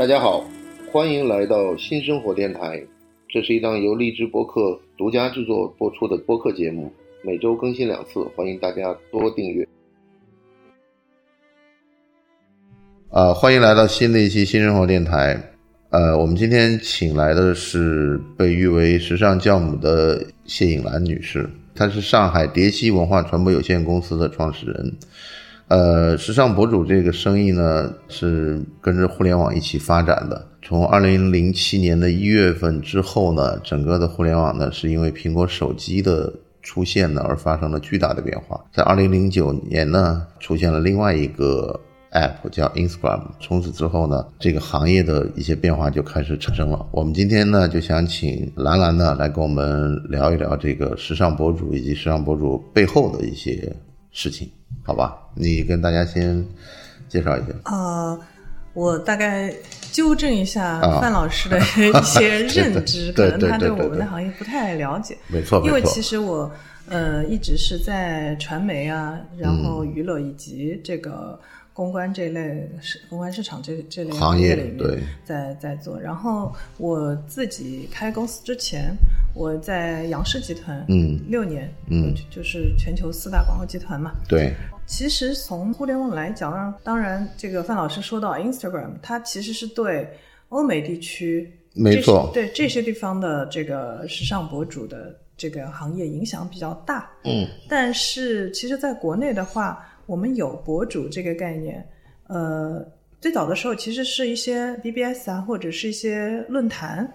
大家好，欢迎来到新生活电台。这是一档由荔枝播客独家制作播出的播客节目，每周更新两次，欢迎大家多订阅。呃，欢迎来到新的一期新生活电台。呃，我们今天请来的是被誉为时尚教母的谢颖兰女士，她是上海蝶西文化传播有限公司的创始人。呃，时尚博主这个生意呢，是跟着互联网一起发展的。从二零零七年的一月份之后呢，整个的互联网呢，是因为苹果手机的出现呢，而发生了巨大的变化。在二零零九年呢，出现了另外一个 App 叫 Instagram。从此之后呢，这个行业的一些变化就开始产生了。我们今天呢，就想请兰兰呢来跟我们聊一聊这个时尚博主以及时尚博主背后的一些事情。好吧，你跟大家先介绍一下。呃，我大概纠正一下范老师的 一些认知，可能他对我们的行业不太了解。没错，因为其实我呃一直是在传媒啊，然后娱乐以及这个。公关这类市公关市场这这类行业里面，在在做。然后我自己开公司之前，我在杨氏集团嗯六年嗯就是全球四大广告集团嘛。对。其实从互联网来讲，当然这个范老师说到 Instagram，它其实是对欧美地区没错对这些地方的这个时尚博主的这个行业影响比较大。嗯。但是其实在国内的话。我们有博主这个概念，呃，最早的时候其实是一些 BBS 啊，或者是一些论坛，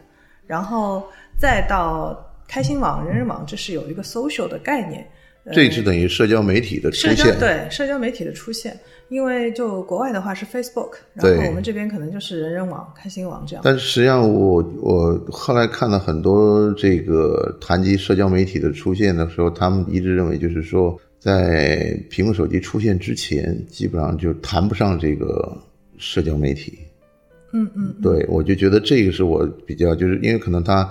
然后再到开心网、人人网，这是有一个 social 的概念。这是等于社交媒体的出现，对社交媒体的出现。因为就国外的话是 Facebook，然后我们这边可能就是人人网、开心网这样。但是实际上，我我后来看了很多这个谈及社交媒体的出现的时候，他们一直认为就是说。在苹果手机出现之前，基本上就谈不上这个社交媒体。嗯嗯，对，我就觉得这个是我比较，就是因为可能它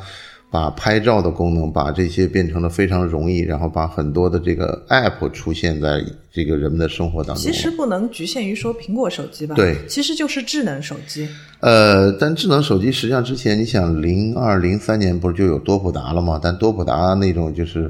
把拍照的功能，把这些变成了非常容易，然后把很多的这个 App 出现在这个人们的生活当中。其实不能局限于说苹果手机吧？对，其实就是智能手机。呃，但智能手机实际上之前，你想零二零三年不是就有多普达了吗？但多普达那种就是。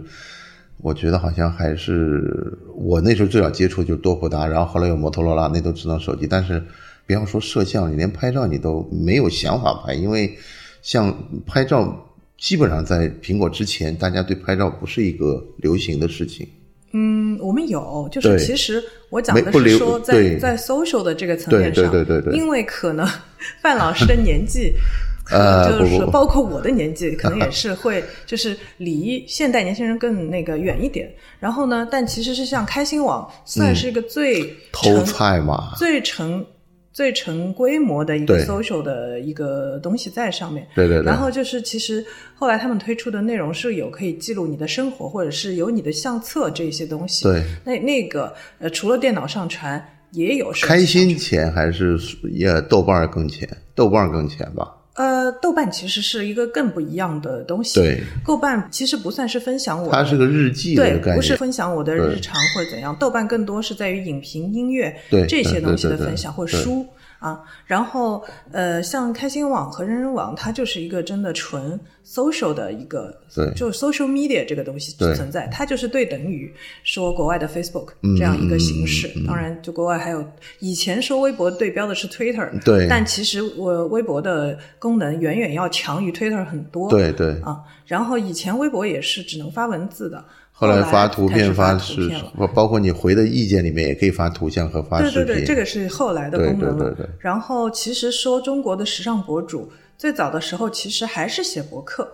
我觉得好像还是我那时候最早接触就是多普达，然后后来有摩托罗拉，那都智能手机。但是，不要说摄像，你连拍照你都没有想法拍，因为像拍照，基本上在苹果之前，大家对拍照不是一个流行的事情。嗯，我们有，就是其实我讲的是说，在在 social 的这个层面上，对对对对对，因为可能 范老师的年纪。呃，就是包括我的年纪，可能 也是会，就是离现代年轻人更那个远一点。然后呢，但其实是像开心网，算是一个最偷菜嘛，最成最成规模的一个 social 的一个东西在上面。对对对。然后就是，其实后来他们推出的内容是有可以记录你的生活，或者是有你的相册这些东西。对。那那个呃，除了电脑上传，也有。开心钱还是也豆瓣更钱？豆瓣更钱吧。呃，豆瓣其实是一个更不一样的东西。对，豆瓣其实不算是分享我，它是个日记的概念，不是分享我的日常或者怎样。豆瓣更多是在于影评、音乐这些东西的分享，或书。啊，然后呃，像开心网和人人网，它就是一个真的纯 social 的一个，对，就 social media 这个东西存在，它就是对等于说国外的 Facebook 这样一个形式。当然，就国外还有以前说微博对标的是 Twitter，对，但其实我微博的功能远远要强于 Twitter 很多，对对啊。然后以前微博也是只能发文字的。后来发图片发是包包括你回的意见里面也可以发图像和发视频。对对对，这个是后来的功能了。对对对对。然后其实说中国的时尚博主最早的时候其实还是写博客。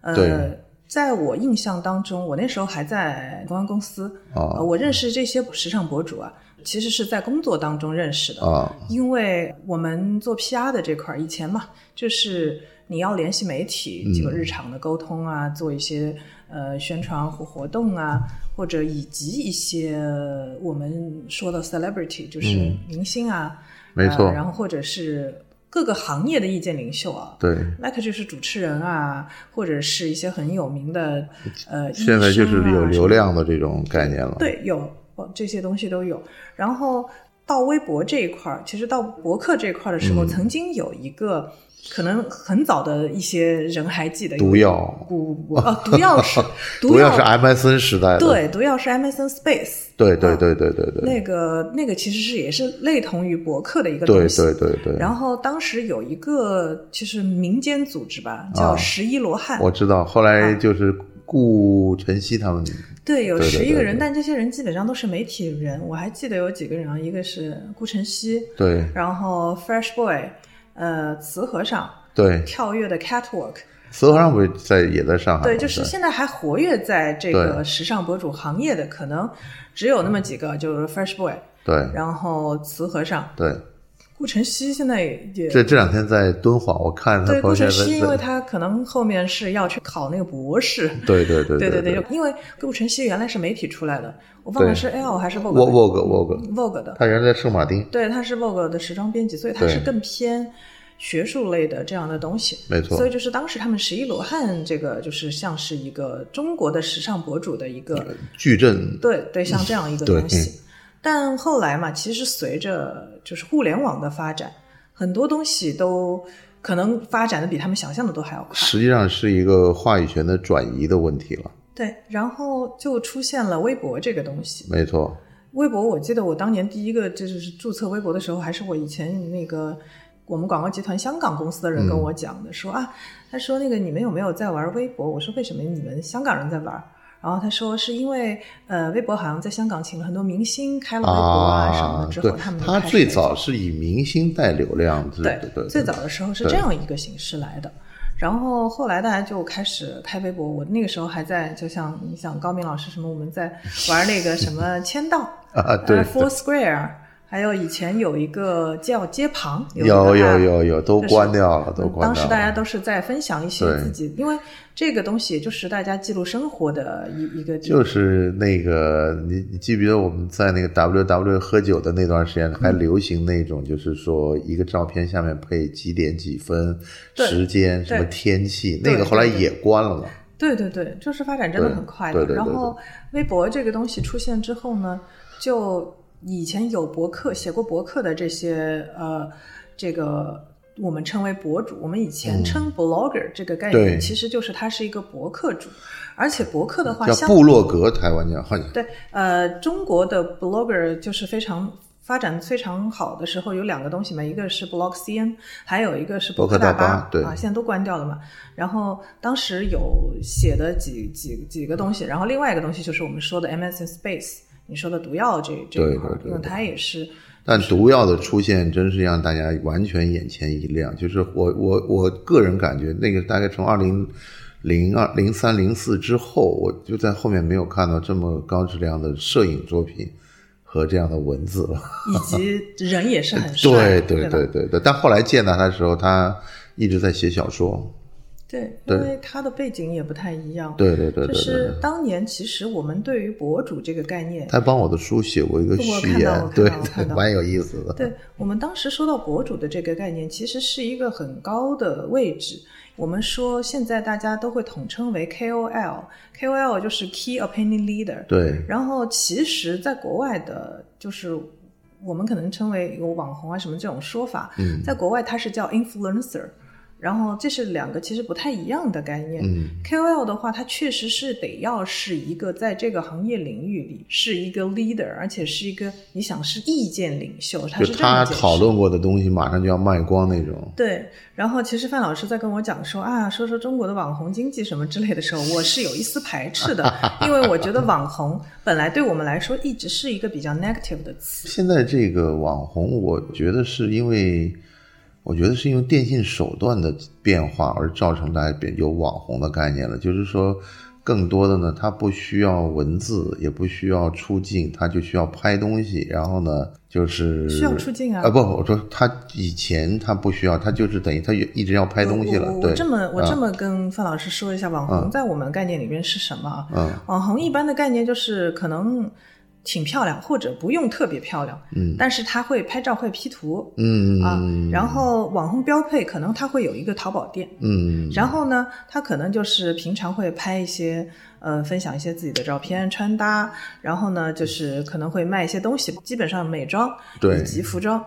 呃，在我印象当中，我那时候还在公关公司。啊。我认识这些时尚博主啊，其实是在工作当中认识的。啊。因为我们做 PR 的这块儿，以前嘛，就是你要联系媒体，这个日常的沟通啊，做一些。呃，宣传或活动啊，或者以及一些我们说的 celebrity，就是明星啊，没错。然后或者是各个行业的意见领袖啊，对，like 就是主持人啊，或者是一些很有名的呃，现在就是有流量的这种概念了。对，有这些东西都有。然后到微博这一块儿，其实到博客这一块儿的时候，曾经有一个可能很早的一些人还记得，毒药。不不不哦，毒药是 毒药是 MSN 时代的，对，毒药是 MSN Space，对对对对对对，那个那个其实是也是类同于博客的一个东西。对对对。对。然后当时有一个就是民间组织吧，叫十一罗汉，我知道，后来就是顾晨曦他们，对，有十一个人，但这些人基本上都是媒体人。我还记得有几个人啊，一个是顾晨曦，对。然后 Fresh Boy，呃，慈和尚，对，跳跃的 Catwalk，慈和尚不是在也在上海？对，就是现在还活跃在这个时尚博主行业的，可能只有那么几个，就是 Fresh Boy，对。然后慈和尚，对。顾晨曦现在也也这这两天在敦煌，我看他对顾晨曦，因为，他可能后面是要去考那个博士。对对对对对对，因为顾晨曦原来是媒体出来的，我忘了对是 L 还是 Vogue Vogue，Vogue 的，他原来在圣马丁，对，他是 Vogue 的时装编辑，所以他是更偏学术类的这样的东西。没错所以就是当时他们十一罗汉这个，就是像是一个中国的时尚博主的一个，矩阵，对对，像这样一个东西。但后来嘛，其实随着就是互联网的发展，很多东西都可能发展的比他们想象的都还要快。实际上是一个话语权的转移的问题了。对，然后就出现了微博这个东西。没错，微博，我记得我当年第一个就是注册微博的时候，还是我以前那个我们广告集团香港公司的人跟我讲的，说啊，他说那个你们有没有在玩微博？我说为什么你们香港人在玩？然后他说是因为呃，微博好像在香港请了很多明星开了微博啊什么的之后，对他们就他最早是以明星带流量，对对对，最早的时候是这样一个形式来的。然后后来大家就开始开微博，我那个时候还在，就像你想高明老师什么，我们在玩那个什么签到啊对呃，Four Square，还有以前有一个叫街旁，有有有有有都关掉了，都关掉了。当时大家都是在分享一些自己，因为这个东西就是大家记录生活的一一个就是那个，你你记不记得我们在那个 W W 喝酒的那段时间，还流行那种，就是说一个照片下面配几点几分、时间、什么天气，那个后来也关了嘛。对对对，就是发展真的很快的。然后微博这个东西出现之后呢，就以前有博客写过博客的这些呃，这个我们称为博主，我们以前称 blogger 这个概念，嗯其实就是他是一个博客主，而且博客的话，叫相部落格，台湾叫对，呃，中国的 blogger 就是非常发展非常好的时候，有两个东西嘛，一个是 blog CN，还有一个是博客大大巴对。啊，现在都关掉了嘛。然后当时有写的几几几个东西，然后另外一个东西就是我们说的 MSN Space，你说的毒药这这一块儿，对对对因为它也是但毒药的出现真是让大家完全眼前一亮。就是我我我个人感觉，那个大概从二零零二零三零四之后，我就在后面没有看到这么高质量的摄影作品和这样的文字了。以及 人也是很帅，对对对对对，但后来见到他的时候，他一直在写小说。对，因为它的背景也不太一样。对对对对对就是当年其实我们对于博主这个概念，他帮我的书写过一个我序言对蛮有意思的。对我们当时说到博主的这个概念，其实是一个很高的位置。我们说现在大家都会统称为 KOL，KOL 就是 Key Opinion Leader。对然后其实，在国外的，就是我们可能称为有网红啊什么这种说法，嗯在国外它是叫 influencer。然后这是两个其实不太一样的概念。嗯 KOL 的话，它确实是得要是一个在这个行业领域里是一个 leader，而且是一个你想是意见领袖，他就是他讨论过的东西，马上就要卖光那种。对，然后其实范老师在跟我讲说啊，说说中国的网红经济什么之类的时候，我是有一丝排斥的，因为我觉得网红本来对我们来说一直是一个比较 negative 的词。现在这个网红，我觉得是因为，我觉得是因为电信手段的变化而造成大家变有网红的概念了。就是说，更多的呢，他不需要文字，也不需要出镜，他就需要拍东西。然后呢，就是需要出镜啊啊不，我说他以前他不需要，他就是等于他一直要拍东西了。对，我这么我啊这么跟范老师说一下，网红在我们概念里面是什么啊？嗯网红一般的概念就是可能挺漂亮，或者不用特别漂亮，嗯但是他会拍照会 P 图嗯啊嗯，然后网红标配可能他会有一个淘宝店，嗯然后呢，他可能就是平常会拍一些呃，分享一些自己的照片、穿搭，然后呢，就是可能会卖一些东西，基本上美妆对以及服装。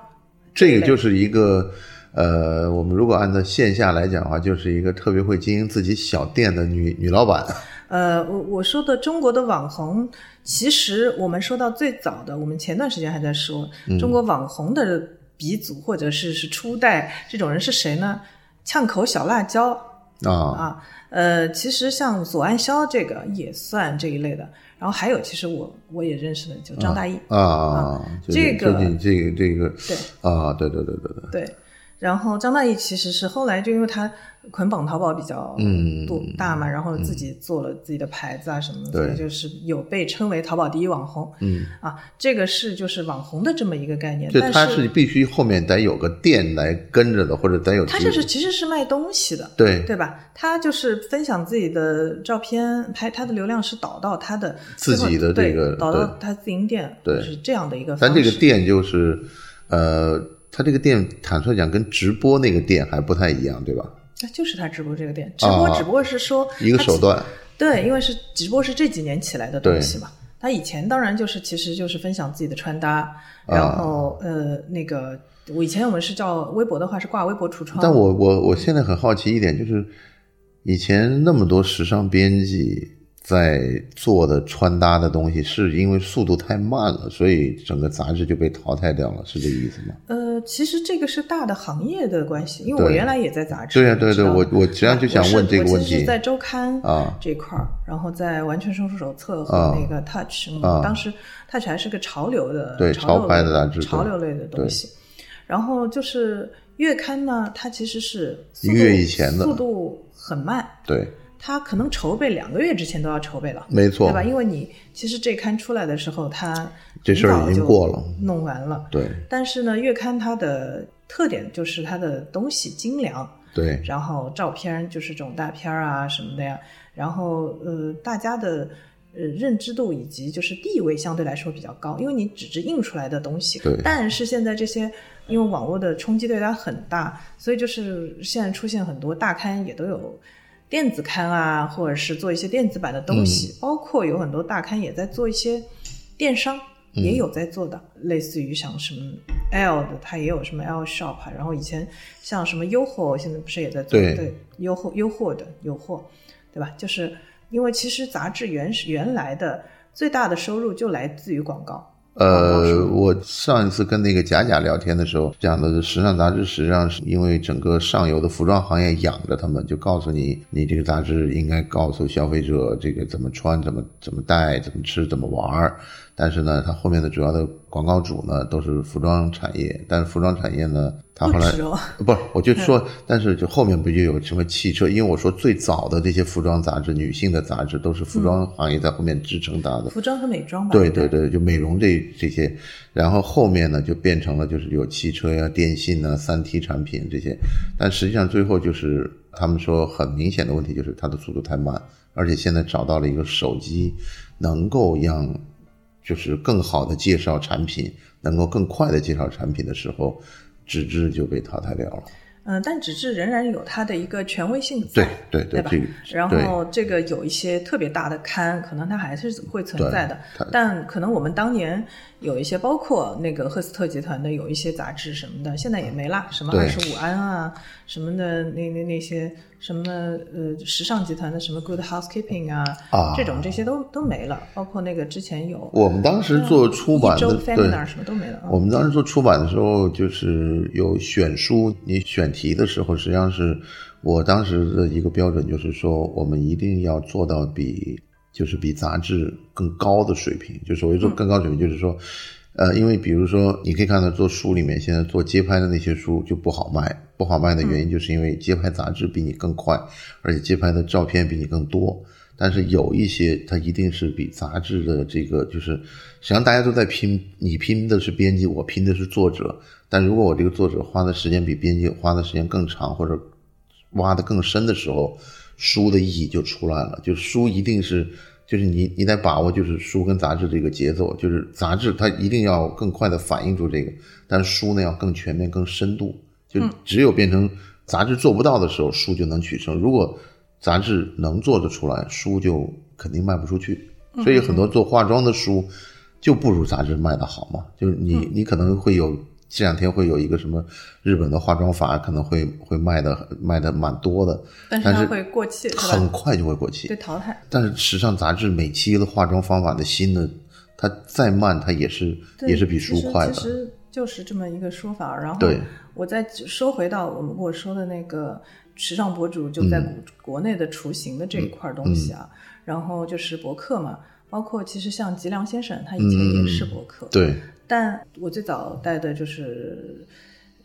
这个就是一个呃，我们如果按照线下来讲的话，就是一个特别会经营自己小店的女女老板。呃，我我说的中国的网红，其实我们说到最早的，我们前段时间还在说，中国网红的鼻祖或者是是初代这种人是谁呢？呛口小辣椒啊，啊，呃，其实像左岸潇这个也算这一类的。然后还有，其实我我也认识的，就张大奕。啊，就是这个最近这个这个对啊，对对对对对，对，然后张大奕其实是后来就因为他捆绑淘宝比较嗯多大嘛，然后自己做了自己的牌子啊什么的，对所以就是有被称为淘宝第一网红。嗯，啊，这个是就是网红的这么一个概念，但就他是必须后面得有个店来跟着的，或者得有他几就是其实是卖东西的，对对吧？他就是分享自己的照片，拍他的流量是导到他的自己的这个导到对他自营店，对是这样的一个方咱式。这个店就是呃，他这个店坦率讲跟直播那个店还不太一样，对吧？那就是他直播这个店，直播只不过是说啊一个手段，对，因为是直播是这几年起来的东西嘛。他以前当然就是其实就是分享自己的穿搭，啊然后、呃那个我以前我们是叫微博的话是挂微博橱窗，但我我我现在很好奇一点，就是以前那么多时尚编辑在做的穿搭的东西，是因为速度太慢了，所以整个杂志就被淘汰掉了，是这个意思吗？呃，其实这个是大的行业的关系，因为我原来也在杂志，对呀对对我我实际上就想问这个问题。我是在周刊啊。这块儿，然后在完全生活手册啊和那个 Touch，、嗯啊。当时 Touch 还是个潮流的对潮牌的杂志潮流类的东西。然后就是月刊呢，它其实是一个月以前的。速度很慢，对，它可能筹备两个月之前都要筹备了。没错对吧？因为你其实这刊出来的时候，它这事儿已经过了弄完了。对但是呢，月刊它的特点就是它的东西精良，对然后照片就是这种大片啊什么的呀，然后呃，大家的呃认知度以及就是地位相对来说比较高，因为你纸质印出来的东西对，但是现在这些因为网络的冲击对它很大，所以就是现在出现很多大刊也都有。电子刊啊，或者是做一些电子版的东西，包括有很多大刊也在做一些电商，也有在做的，类似于像什么 L 的，它也有什么 L Shop，啊然后以前像什么优货，现在不是也在做？对。对优货优货的优货，对吧？就是因为其实杂志原始原来的最大的收入就来自于广告，呃，我上一次跟那个贾贾聊天的时候讲的是，时尚杂志实际上是因为整个上游的服装行业养着他们，就告诉你，你这个杂志应该告诉消费者这个怎么穿、怎么怎么戴、怎么吃、怎么玩儿。但是呢，它后面的主要的广告主呢都是服装产业，但是服装产业呢，它后来不是，我就说，但是就后面不就有什么汽车？因为我说最早的这些服装杂志，女性的杂志都是服装行业在后面支撑它的。服装和美妆吧，对对对，就美容这这些，然后后面呢就变成了就是有汽车呀、电信呐、三 T 产品这些，但实际上最后就是他们说很明显的问题就是它的速度太慢，而且现在找到了一个手机能够让就是更好的介绍产品，能够更快的介绍产品的时候，纸质就被淘汰掉了。嗯，但纸质仍然有它的一个权威性在，对对对，吧然后这个有一些特别大的刊，可能它还是会存在的，但可能我们当年有一些，包括那个赫斯特集团的有一些杂志什么的，现在也没了，什么对二十五安啊，什么的那那那些什么呃时尚集团的什么 Good Housekeeping 啊，啊这种这些都都没了，包括那个之前有我们当时做出版的，什么都没了啊。我们当时做出版的时候，就是有选书，你选题的时候，实际上是我当时的一个标准，就是说我们一定要做到比就是比杂志更高的水平。就所谓做更高水平，就是说，呃，因为比如说你可以看到做书里面现在做街拍的那些书就不好卖，不好卖的原因就是因为街拍杂志比你更快，而且街拍的照片比你更多。但是有一些它一定是比杂志的这个就是，实际上大家都在拼，你拼的是编辑，我拼的是作者。但如果我这个作者花的时间比编辑花的时间更长，或者挖的更深的时候，书的意义就出来了。就书一定是就是你你得把握就是书跟杂志这个节奏，就是杂志它一定要更快的反映出这个，但是书呢要更全面、更深度。就只有变成杂志做不到的时候，书就能取胜。如果杂志能做得出来，书就肯定卖不出去。所以很多做化妆的书就不如杂志卖的好嘛。就是你你可能会有这两天会有一个什么日本的化妆法，可能会会卖的卖的蛮多的，但是它会过气，很快就会过气，被淘汰。但是时尚杂志每期的化妆方法的新的，它再慢它也是也是比书快的。其实就是这么一个说法。然后。我再说回到我们我说的那个时尚博主，就在国内的雏形的这一块东西啊，然后就是博客嘛，包括其实像吉良先生，他以前也是博客，对。但我最早带的就是，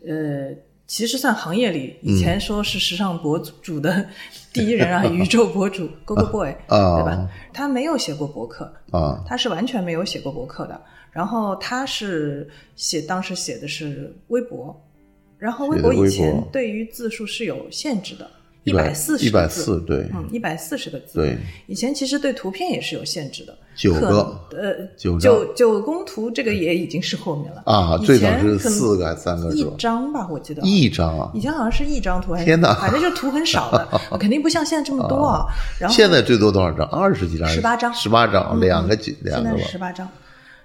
呃，其实算行业里以前说是时尚博主的第一人啊，宇宙博主 Gogo Boy，对吧？他没有写过博客啊，他是完全没有写过博客的。然后他是写当时写的是微博。然后微博以前对于字数是有限制的，一百四十个字，对，嗯，一百四十个字。对，以前其实对图片也是有限制的，九个，呃，九九九宫图这个也已经是后面了啊。最早是四个三个？一张吧，我记得一张啊。以前好像是一张图，天哪，反正就图很少的，肯定不像现在这么多啊。然后现在最多多少张？二十几张？十八张？十八张，两个几？两个现在十八张。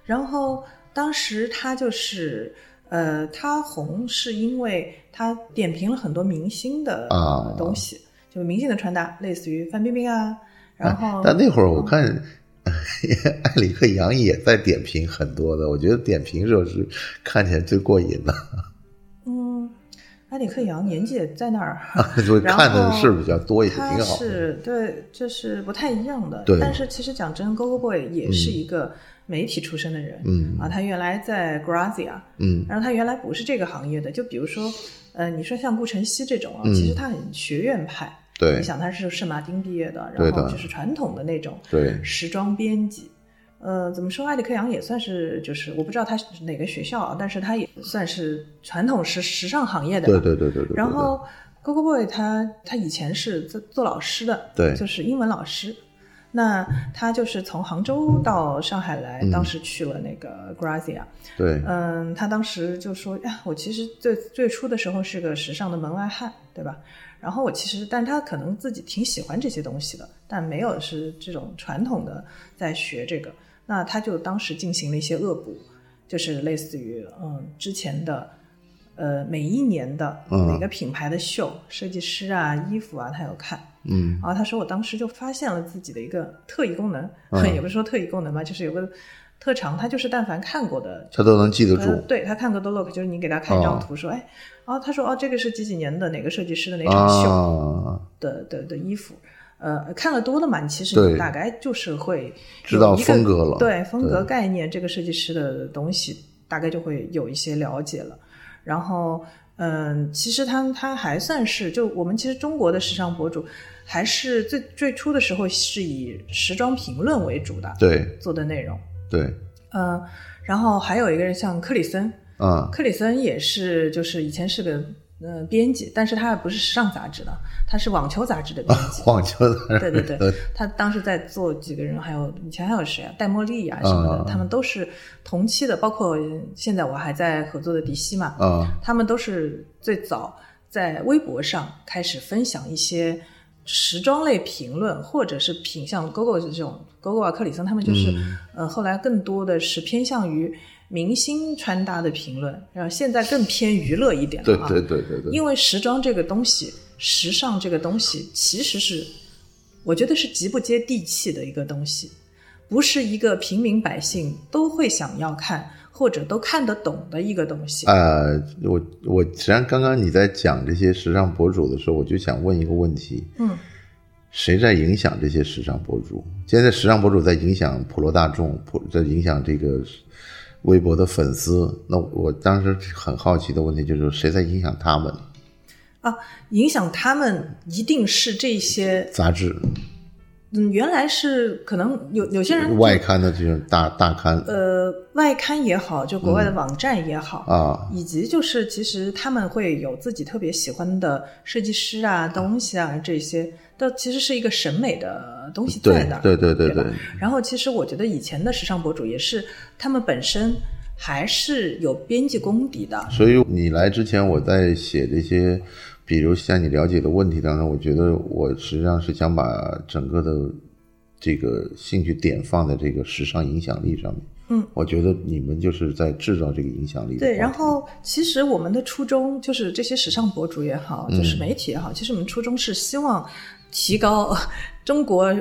然后当时他就是。呃，他红是因为他点评了很多明星的东西，就明星的穿搭，类似于范冰冰啊。然后，但那会儿我看 艾里克杨也在点评很多的，我觉得点评时候是看起来最过瘾的。嗯，艾里克杨年纪也在那儿，就看的是比较多一些，挺好。是对，这是不太一样的。对，但是其实讲真，Gogo Boy 也是一个。媒体出身的人，嗯啊，他原来在 Grazia，嗯，然后他原来不是这个行业的，就比如说，呃，你说像顾晨曦这种啊，其实他很学院派，对，你想他是圣马丁毕业的，然后就是传统的那种，对，时装编辑，呃，怎么说，埃里克杨也算是，就是我不知道他是哪个学校啊，但是他也算是传统时时尚行业的，对对对对对。然后 Gogo Boy 他他以前是做做老师的，对，就是英文老师。那他就是从杭州到上海来，当时去了那个 Grazia。对，嗯，他当时就说呀，我其实最最初的时候是个时尚的门外汉，对吧？然后我其实，但他可能自己挺喜欢这些东西的，但没有是这种传统的在学这个。那他就当时进行了一些恶补，就是类似于嗯之前的呃每一年的每个品牌的秀，设计师啊、衣服啊，他有看。嗯，然后他说，我当时就发现了自己的一个特异功能，也不是说特异功能吧，就是有个特长，他就是但凡看过的，他都能记得住。对他看过的 look，就是你给他看一张图，说，哎，然后他说，哦，这个是几几年的哪个设计师的哪场秀的的的衣服，呃，看了多了嘛，你其实你大概就是会知道风格了，对风格概念，这个设计师的东西大概就会有一些了解了，然后。嗯，其实他他还算是，就我们其实中国的时尚博主，还是最最初的时候是以时装评论为主的，对。做的内容，对，嗯，然后还有一个人像克里森，啊，克里森也是，就是以前是个。呃，编辑，但是他不是时尚杂志的，他是网球杂志的编辑。网球杂志，对对对，他当时在做几个人，还有以前还有谁啊？戴茉莉啊什么的，他们都是同期的，包括现在我还在合作的迪西嘛，啊，他们都是最早在微博上开始分享一些时装类评论，或者是品像 GoGo 这种 GoGo 啊，克里森他们就是，呃，后来更多的是偏向于。明星穿搭的评论，然后现在更偏娱乐一点了啊。对对对对对。因为时装这个东西，时尚这个东西，其实是我觉得是极不接地气的一个东西，不是一个平民百姓都会想要看或者都看得懂的一个东西。呃，我我实际上刚刚你在讲这些时尚博主的时候，我就想问一个问题。嗯。谁在影响这些时尚博主？现在时尚博主在影响普罗大众，普在影响这个。微博的粉丝，那我当时很好奇的问题就是谁在影响他们？啊，影响他们一定是这些杂志，嗯，原来是可能有有些人外刊的这种大大刊呃，外刊也好，就国外的网站也好，啊，以及就是其实他们会有自己特别喜欢的设计师啊、东西啊这些，都其实是一个审美的东西在对那儿。对对对对对，然后其实我觉得以前的时尚博主也是他们本身还是有编辑功底的。所以你来之前，我在写这些，比如像你了解的问题当中，我觉得我实际上是想把整个的这个兴趣点放在这个时尚影响力上面。嗯，我觉得你们就是在制造这个影响力。对，然后其实我们的初衷就是这些时尚博主也好，就是媒体也好，其实我们初衷是希望提高呃 中国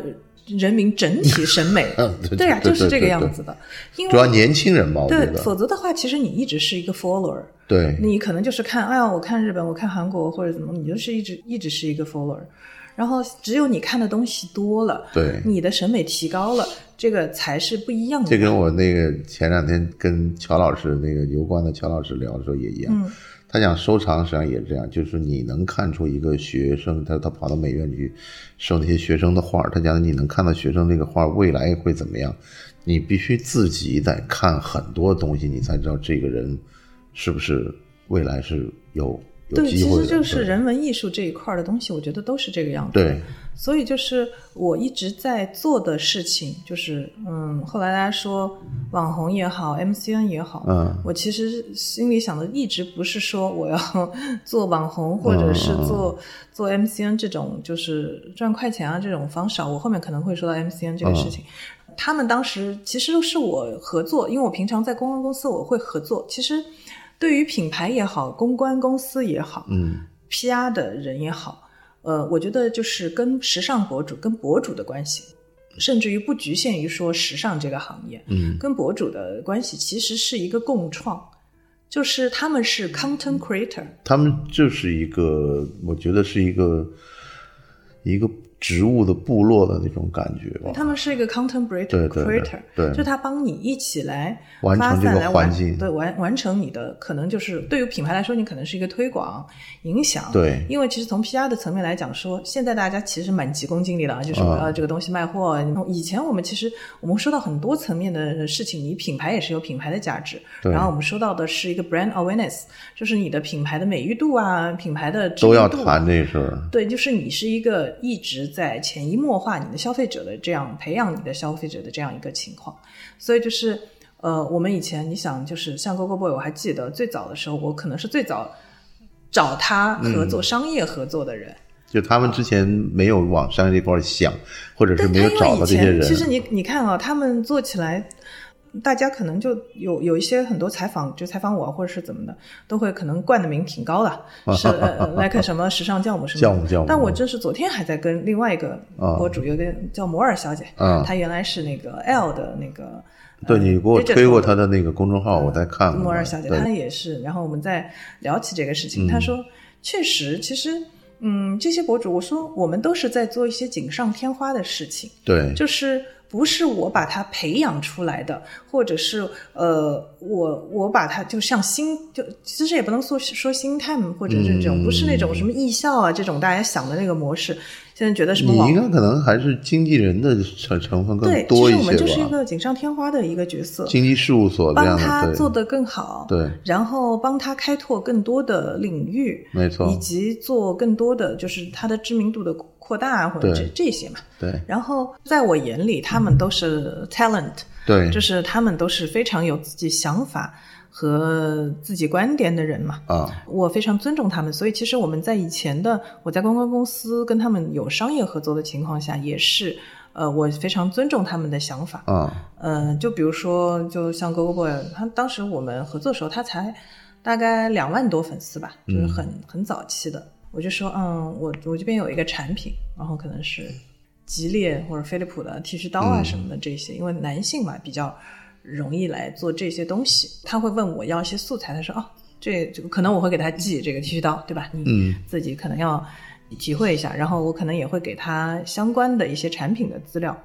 人民整体审美。嗯，对对呀、对就是这个样子的。因为主要年轻人嘛，对，否则的话，其实你一直是一个 follower。对你可能就是看，哎呀，我看日本，我看韩国或者怎么，你就是一直一直是一个 follower。然后只有你看的东西多了，对。你的审美提高了，这个才是不一样的。这跟我那个前两天跟乔老师那个油光的乔老师聊的时候也一样，嗯他讲收藏实际上也是这样，就是你能看出一个学生，他他跑到美院去收那些学生的画，他讲你能看到学生那个画未来会怎么样，你必须自己得看很多东西，你才知道这个人是不是未来是有有对，其机会的。实就是人文艺术这一块的东西，我觉得都是这个样子。对，所以就是我一直在做的事情，就是嗯，后来大家说网红也好，MCN 也好，嗯我其实心里想的一直不是说我要 做网红或者是做、做 MCN 这种就是赚快钱啊这种方式啊，我后面可能会说到 MCN 这个事情。他们当时其实是我合作，因为我平常在公关公司我会合作。其实对于品牌也好，公关公司也好，嗯。PR 的人也好，呃，我觉得就是跟时尚博主、跟博主的关系，甚至于不局限于说时尚这个行业，嗯，跟博主的关系其实是一个共创，就是他们是 content creator，他们就是一个，我觉得是一个一个植物的部落的那种感觉吧。他们是一个 content creator，对就他帮你一起来完成这个发散来完环境。对完完成你的可能就是对于品牌来说，你可能是一个推广影响，对。因为其实从 PR 的层面来讲说，现在大家其实蛮急功近利的啊，就是我嗯。要这个东西卖货。以前我们其实我们说到很多层面的事情，你品牌也是有品牌的价值，对。然后我们说到的是一个 brand awareness，就是你的品牌的美誉度啊，品牌的知都要谈这事儿。对，就是你是一个一直在潜移默化你的消费者的这样培养你的消费者的这样一个情况，所以就是呃，我们以前你想就是像 GoGo Boy，我还记得最早的时候，我可能是最早找他合嗯作、商业合作的人。就他们之前没有往商业这块想，或者是但没有找到这些人。其实你你看啊，他们做起来。大家可能就有有一些很多采访，就采访我或者是怎么的，都会可能冠的名挺高的，是呃 like 什么时尚教母什么的。教母教母。但我真是昨天还在跟另外一个博主，有一个叫摩尔小姐，啊。她原来是那个 L 的那个，对你给我推过她的那个公众号，我在看。摩尔小姐，她也是。然后我们在聊起这个事情，她说，确实，其实，嗯，这些博主，我说我们都是在做一些锦上添花的事情，对。就是不是我把它培养出来的，或者是呃，我我把它就像心，就其实也不能说说星探或者是这种，不是那种什么艺校啊这种大家想的那个模式。现在觉得什么网你应该可能还是经纪人的成成分更对，其多一些实我们就是一。个锦上添花的一个角色，经纪事务所这帮他做得更好，对，然后帮他开拓更多的领域，没错以及做更多的就是他的知名度的扩大啊或者这这些嘛。对然后在我眼里，他们都是 talent，对就是他们都是非常有自己想法和自己观点的人嘛。啊，我非常尊重他们，所以其实我们在以前的我在公关公司跟他们有商业合作的情况下，也是呃，我非常尊重他们的想法。啊，呃，就比如说，就像 Boy，他当时我们合作的时候，他才大概两万多粉丝吧，就是很、很早期的。我就说，嗯，我我这边有一个产品，然后可能是吉列或者飞利浦的剃须刀啊什么的这些，因为男性嘛比较容易来做这些东西。他会问我要一些素材，他说，哦，这这个可能我会给他寄这个剃须刀，对吧？你嗯自己可能要体会一下，然后我可能也会给他相关的一些产品的资料。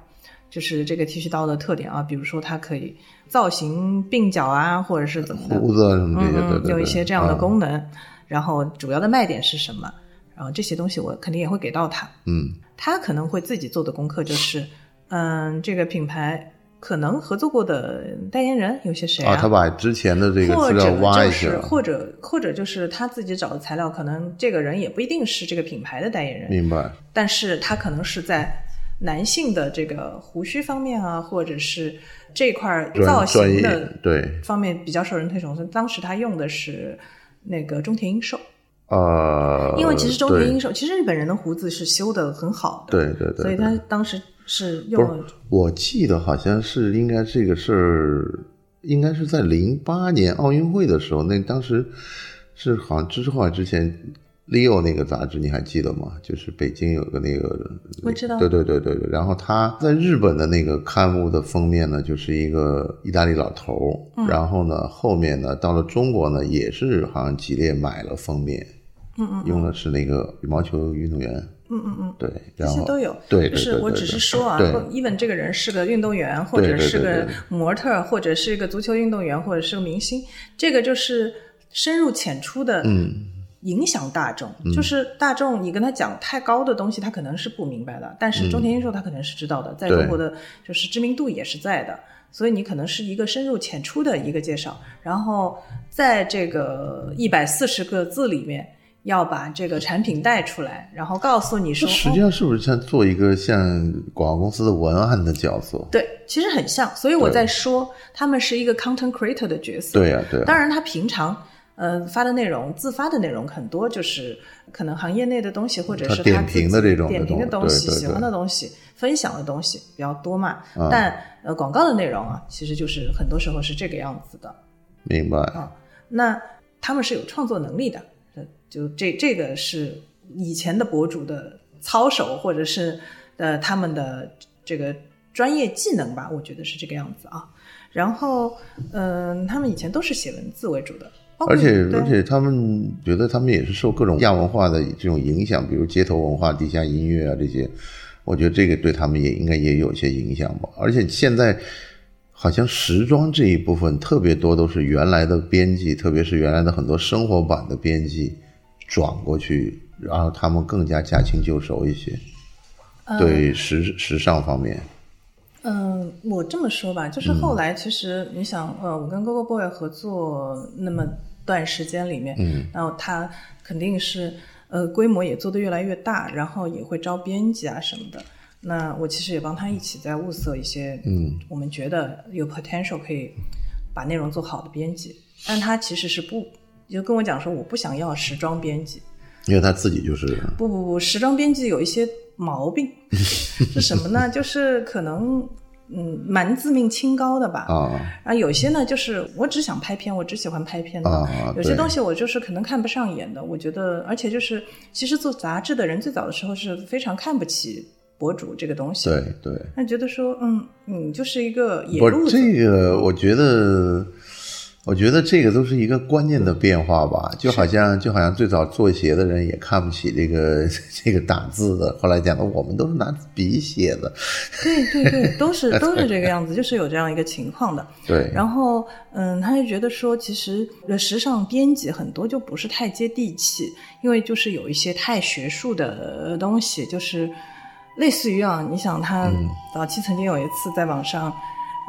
就是这个剃须刀的特点啊，比如说它可以造型鬓角啊，或者是怎么的，胡子啊什么这些，嗯嗯，对对对，有一些这样的啊功能。然后主要的卖点是什么？然后这些东西我肯定也会给到他。嗯他可能会自己做的功课就是，嗯，这个品牌可能合作过的代言人有些谁啊，他把之前的这个或资料挖者就一下，是或者或者就是他自己找的材料，可能这个人也不一定是这个品牌的代言人，明白？但是他可能是在男性的这个胡须方面啊，或者是这块造型的对，方面比较受人推崇，所以当时他用的是那个中田英寿，呃，因为其实中田英寿其实日本人的胡子是修的很好的，对对对，所以他当时是不是，我记得好像是应该这个事儿，应该是在零八年奥运会的时候，那当时是好像之后啊之前。Leo 那个杂志你还记得吗？就是北京有个那个，我知道对对对对对。然后他在日本的那个刊物的封面呢，就是一个意大利老头儿。嗯然后呢，后面呢，到了中国呢，也是好像吉列买了封面，嗯嗯用的是那个羽毛球运动员。嗯嗯嗯。对，这些都有，对，对就是我只是说啊，even 这个人是个运动员，或者是个模特，或者是一个足球运动员，或者是个明星，这个就是深入浅出的，嗯，影响大众。就是大众，你跟他讲太高的东西，他可能是不明白的，但是中田英寿他可能是知道的，在中国的就是知名度也是在的。所以你可能是一个深入浅出的一个介绍，然后在这个一百四十个字里面，要把这个产品带出来，然后告诉你说，实际上是不是像做一个像广告公司的文案的角色？对，其实很像，所以我在说他们是一个 content creator 的角色。对呀、对呀、当然他平常呃发的内容，自发的内容很多，就是可能行业内的东西，或者是他点评的这种点评的东东西、喜欢的东西、分享的东西比较多嘛。嗯但呃广告的内容啊，其实就是很多时候是这个样子的。明白。啊，那他们是有创作能力的，呃就这这个是以前的博主的操守，或者是呃他们的这个专业技能吧，我觉得是这个样子啊。然后，嗯、他们以前都是写文字为主的，而且而且他们觉得他们也是受各种亚文化的这种影响，比如街头文化、地下音乐啊这些，我觉得这个对他们也应该也有一些影响吧。而且现在好像时装这一部分特别多都是原来的编辑，特别是原来的很多生活版的编辑转过去，然后他们更加驾轻就熟一些，对时时尚方面。嗯，我这么说吧，就是后来其实你想，呃，我跟 GoGo Boy 合作那么段时间里面，嗯，然后他肯定是呃规模也做得越来越大，然后也会招编辑啊什么的。那我其实也帮他一起在物色一些，嗯，我们觉得有 potential 可以把内容做好的编辑，但他其实是不，就跟我讲说我不想要时装编辑，因为他自己就是不不不，时装编辑有一些毛病，是什么呢？就是可能嗯蛮自命清高的吧。啊啊，有些呢，就是我只想拍片，我只喜欢拍片的。啊有些东西我就是可能看不上眼的。我觉得，而且就是，其实做杂志的人最早的时候是非常看不起博主这个东西。，对对。他觉得说，嗯，你就是一个野路子。是这个，我觉得，我觉得这个都是一个观念的变化吧。就好像就好像最早做鞋的人也看不起这个 这个打字的，后来讲的我们都是拿笔写的。对对对，都是 都是这个样子，就是有这样一个情况的。对，然后，嗯，他就觉得说，其实呃时尚编辑很多就不是太接地气，因为就是有一些太学术的呃东西，就是类似于啊，你想他早期曾经有一次在网上，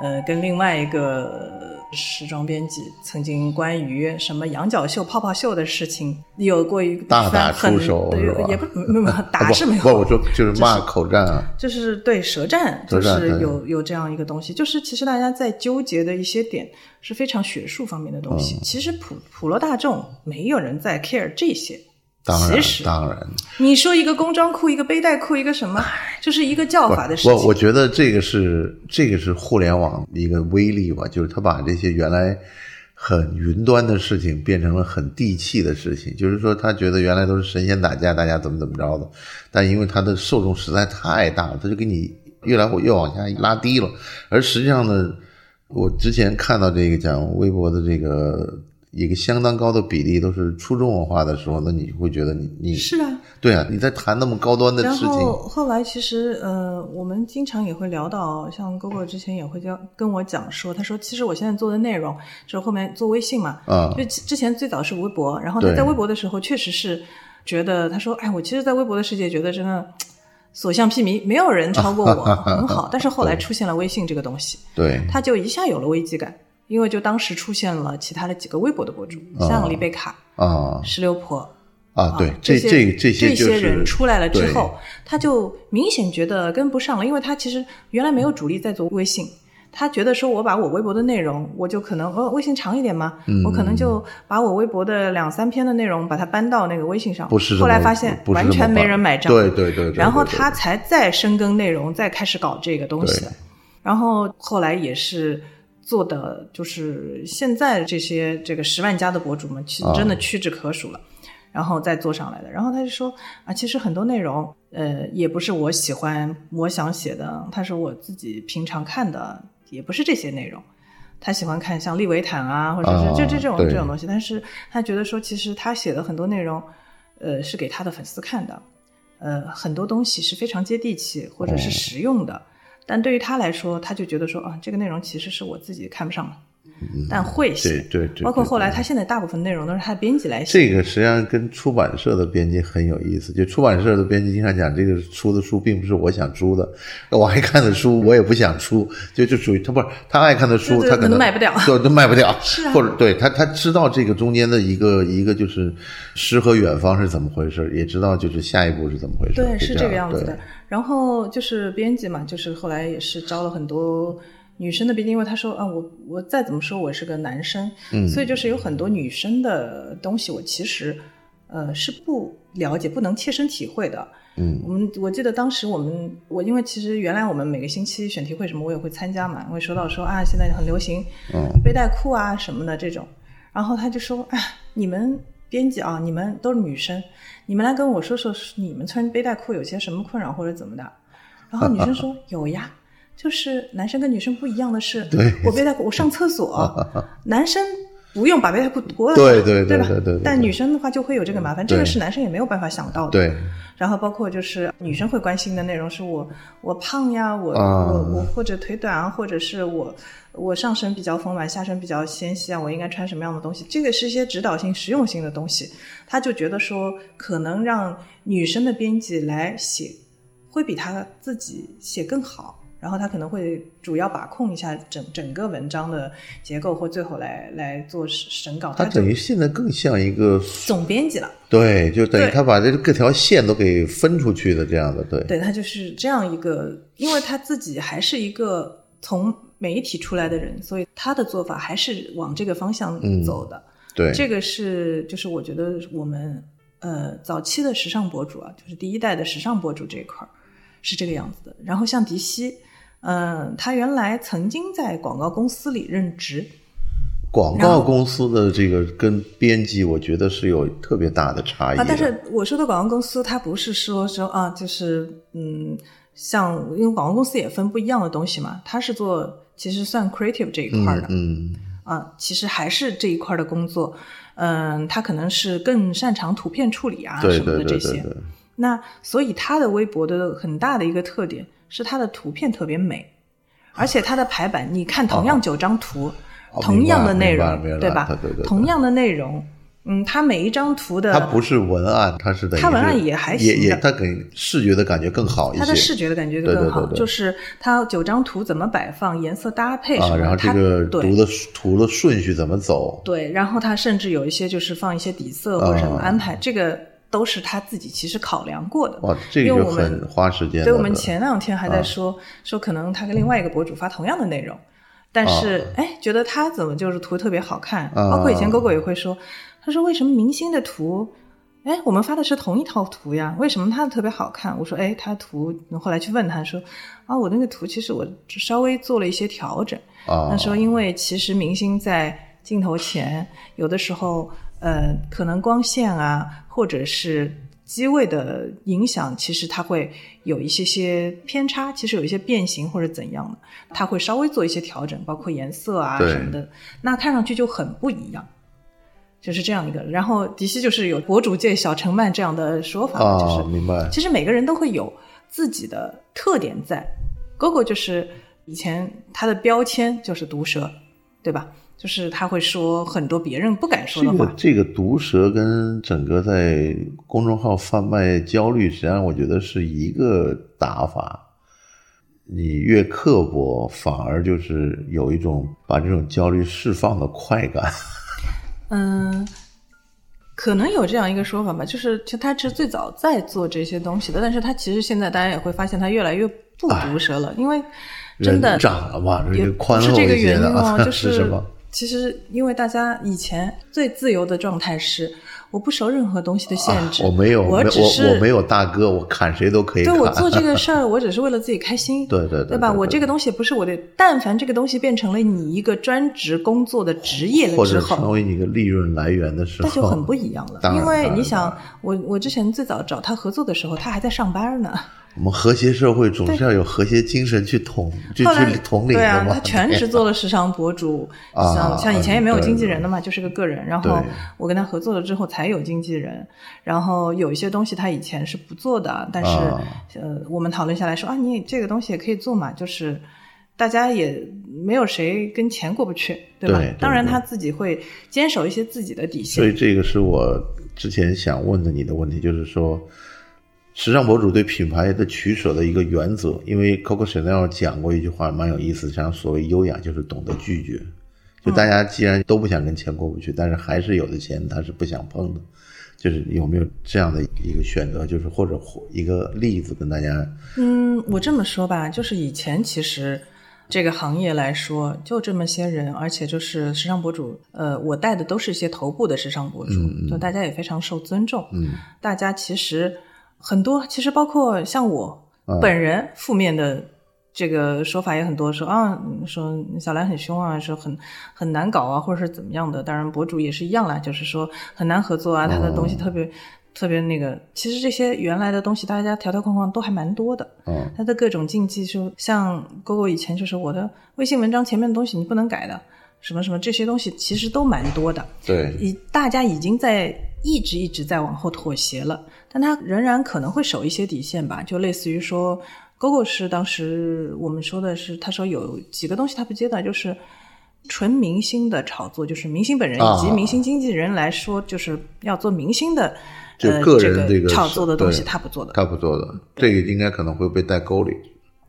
呃，跟另外一个时装编辑曾经关于什么羊角袖、泡泡袖的事情有过一个大打很出手对是也不没有没有 打是没有，不，我说就是骂口战啊。就是对舌战，就是有有这样一个东西，就是其实大家在纠结的一些点是非常学术方面的东嗯西。其实普普罗大众没有人在 care 这些。当然当然，你说一个工装裤，一个背带裤，一个什么，就是一个叫法的事情。我我觉得这个是这个是互联网一个威力吧，就是它把这些原来很云端的事情变成了很地气的事情。就是说，他觉得原来都是神仙打架，大家怎么怎么着的，但因为他的受众实在太大了，他就给你越来越往下拉低了。而实际上呢，我之前看到这个讲微博的这个。一个相当高的比例都是初中文化的时候，那你会觉得你你是啊，对啊，你在谈那么高端的事情，然后后来其实呃，我们经常也会聊到，像 GoGo 之前也会跟跟我讲说，他说其实我现在做的内容就是后面做微信嘛，啊。就之前最早是微博，然后他在微博的时候确实是觉得他说，哎，我其实，在微博的世界觉得真的所向披靡，没有人超过我，很好。但是后来 出现了微信这个东西，对，他就一下有了危机感，因为就当时出现了其他的几个微博的博主，像丽贝卡啊、石榴婆。啊，对，这这这这些人出来了之后，他就明显觉得跟不上了，因为他其实原来没有主力在做微信，他觉得说我把我微博的内容，我就可能呃微信长一点嘛，嗯我可能就把我微博的两三篇的内容把它搬到那个微信上，不是后来发现完全没人买账，对对对然后他才再深耕内容，再开始搞这个东西的，然后后来也是。做的就是现在这些这个十万加的博主们，其实啊真的屈指可数了。然后再做上来的。然后他就说啊，其实很多内容，呃，也不是我喜欢、我想写的，他说我自己平常看的也不是这些内容。他喜欢看像利维坦啊，或者是这这种对这种东西，但是他觉得说，其实他写的很多内容，呃，是给他的粉丝看的，呃，很多东西是非常接地气或者是哦实用的。但对于他来说，他就觉得说啊，这个内容其实是我自己看不上的，但会写。对对对，包括后来他现在大部分内容都是他编辑来写。这个实际上跟出版社的编辑很有意思，就出版社的编辑经常讲，这个出的书并不是我想出的，我爱看的书我也不想出，就就属于他不是他爱看的书，对对可他能能卖不掉。对，都卖不掉，是啊。或者对他他知道这个中间的一个一个就是诗和远方是怎么回事，也知道就是下一步是怎么回事，对，就是这个样子的。然后就是编辑嘛，就是后来也是招了很多女生的编辑，因为他说啊，我我再怎么说我是个男生，嗯所以就是有很多女生的东西，我其实呃是不了解、不能切身体会的。嗯，我们我记得当时我们我因为其实原来我们每个星期选题会什么我也会参加嘛，会说到说啊现在很流行嗯背带裤啊什么的这种，然后他就说哎你们编辑啊你们都是女生，你们来跟我说说你们穿背带裤有些什么困扰或者怎么的，然后女生说 有呀。就是男生跟女生不一样的是，我背带裤，我上厕所，男生不用把背带裤脱了，对对对对吧？对对对但女生的话就会有这个麻烦，这个是男生也没有办法想到的。对然后包括就是女生会关心的内容是我我胖呀，我、啊我我或者腿短啊，或者是我我上身比较丰满，下身比较纤细啊，我应该穿什么样的东西？这个是一些指导性、实用性的东西。他就觉得说，可能让女生的编辑来写，会比他自己写更好。然后他可能会主要把控一下整整个文章的结构，或最后来来做审稿。他等于现在更像一个总编辑了。对，就等于他把这各条线都给分出去的这样的，对对他就是这样一个，因为他自己还是一个从媒体出来的人，所以他的做法还是往这个方向走的。对，这个是就是我觉得我们呃早期的时尚博主啊，就是第一代的时尚博主这一块儿是这个样子的。然后像迪西，嗯、他原来曾经在广告公司里任职，广告公司的这个跟编辑，我觉得是有特别大的差异的。啊，但是我说的广告公司，它不是说说啊，就是嗯，像因为广告公司也分不一样的东西嘛，它是做其实算 creative 这一块的，嗯，啊，其实还是这一块的工作，嗯，他可能是更擅长图片处理啊对什么对的这些。对对对，那所以他的微博的很大的一个特点是它的图片特别美，而且它的排版，你看同样九张图，哦同样的内容对吧？对对对对同样的内容，嗯，它每一张图的它不是文案，它是它文案也还行的也它给视觉的感觉更好一些。它的视觉的感觉更好，对对就是它九张图怎么摆放，颜色搭配什啊，么，然后这它个对读的图的顺序怎么走？对，然后它甚至有一些就是放一些底色或者什么啊安排，这个都是他自己其实考量过的。哇，这个就因为我们很花时间的。对，我们前两天啊还在说、说，可能他跟另外一个博主发同样的内容，但是哎、觉得他怎么就是图特别好看？啊包括以前狗狗也会说，他说为什么明星的图，哎，我们发的是同一套图呀，为什么他的特别好看？我说，哎，他图，后来去问他说，啊，我那个图其实我稍微做了一些调整。啊，他说，因为其实明星在镜头前，有的时候，呃，可能光线啊，或者是机位的影响，其实它会有一些些偏差，其实有一些变形或者怎样的，它会稍微做一些调整，包括颜色啊什么的，那看上去就很不一样。就是这样一个，然后迪西就是有博主界小陈曼这样的说法，啊，就是明白。其实每个人都会有自己的特点在。GoGo 就是以前他的标签就是毒舌，对吧？就是他会说很多别人不敢说的话。这个毒舌跟整个在公众号贩卖焦虑，实际上我觉得是一个打法。你越刻薄，反而就是有一种把这种焦虑释放的快感。嗯，可能有这样一个说法吧，就是其实他是最早在做这些东西的，但是他其实现在大家也会发现他越来越不毒舌了，因为真的长了嘛，这也个宽不是厚一些这个原因啊，就是什么？其实因为大家以前最自由的状态是，我不受任何东西的限制，啊我没有，我我只是我没有大哥，我砍谁都可以砍。对我做这个 事儿，我只是为了自己开心，对对对对吧？对对我这个东西不是我的，但凡这个东西变成了你一个专职工作的职业了之或者成，为你一个利润来源的时候，那就很不一样了 因为你想，我我之前最早找他合作的时候，他还在上班呢。我们和谐社会总是要有和谐精神去统，去去统领对啊，他全职做了时尚博主，啊像像以前也没有经纪人的嘛，就是个个人。然后我跟他合作了之后才有经纪人，然后有一些东西他以前是不做的，但是、啊。呃，我们讨论下来说啊，你这个东西也可以做嘛，就是大家也没有谁跟钱过不去，对吧？当然他自己会坚守一些自己的底线。所以。这个是我之前想问的你的问题，就是说，时尚博主对品牌的取舍的一个原则。因为 Coco Chanel 讲过一句话，蛮有意思，像所谓优雅就是懂得拒绝。就大家既然都不想跟钱过不去，但是还是有的钱他是不想碰的。就是有没有这样的一个选择，就是或者一个例子跟大家嗯，我这么说吧，就是以前其实这个行业来说，就这么些人，而且就是时尚博主，呃，我带的都是一些头部的时尚博主，就大家也非常受尊重。嗯，大家其实很多，其实包括像我本人，负面的。这个说法也很多，说啊，说小兰很凶啊，说很很难搞啊，或者是怎么样的。当然，博主也是一样啦，就是说很难合作啊，他的东西特别、特别那个。其实这些原来的东西，大家条条框框都还蛮多的。嗯，它的各种禁忌，就像勾勾以前就是我的微信文章前面的东西你不能改的，什么什么这些东西其实都蛮多的。对已大家已经在一直一直在往后妥协了，但他仍然可能会守一些底线吧，就类似于说。GoGo 是当时我们说的是，他说有几个东西他不接的，就是纯明星的炒作，就是明星本人以及啊明星经纪人来说，就是要做明星的就呃个人这个这炒作的东西，他不做的，他不做的，这个应该可能会被带沟里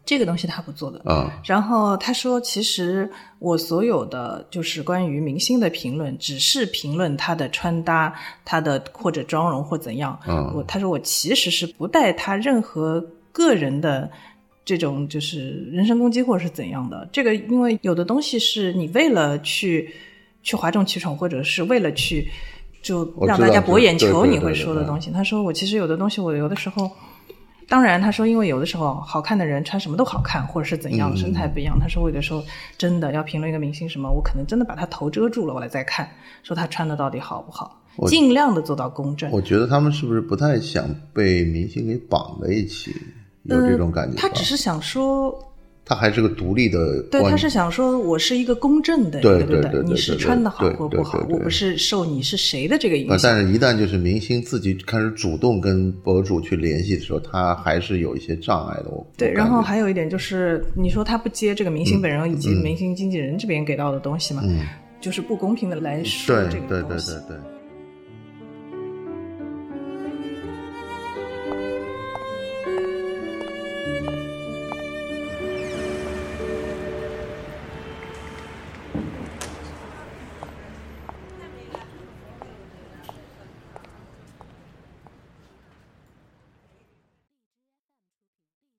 这个东西他不做的。啊。然后他说，其实我所有的就是关于明星的评论，只是评论他的穿搭、他的或者妆容或怎样。嗯我他说我其实是不带他任何个人的这种就是人身攻击或者是怎样的。这个因为有的东西是你为了去去哗众取宠，或者是为了去就让大家博眼球，你会说的东西。他说我其实有的东西，我有的时候。当然，他说，因为有的时候好看的人穿什么都好看，或者是怎样，嗯身材不一样。他说，我有的时候真的要评论一个明星什么，我可能真的把他头遮住了，我来再看，说他穿的到底好不好，尽量的做到公正。我觉得他们是不是不太想被明星给绑在一起？有这种感觉吧、他只是想说，他还是个独立的对，他是想说我是一个公正的对对对对你是穿的好或不好，我不是受你是谁的这个影啊，响。但是一旦就是明星自己开始主动跟博主去联系的时候，他还是有一些障碍的。我对，然后还有一点就是，你说他不接这个明星本人以及明星经纪人这边给到的东西嘛，就是不公平的来说这个对对东西。对对。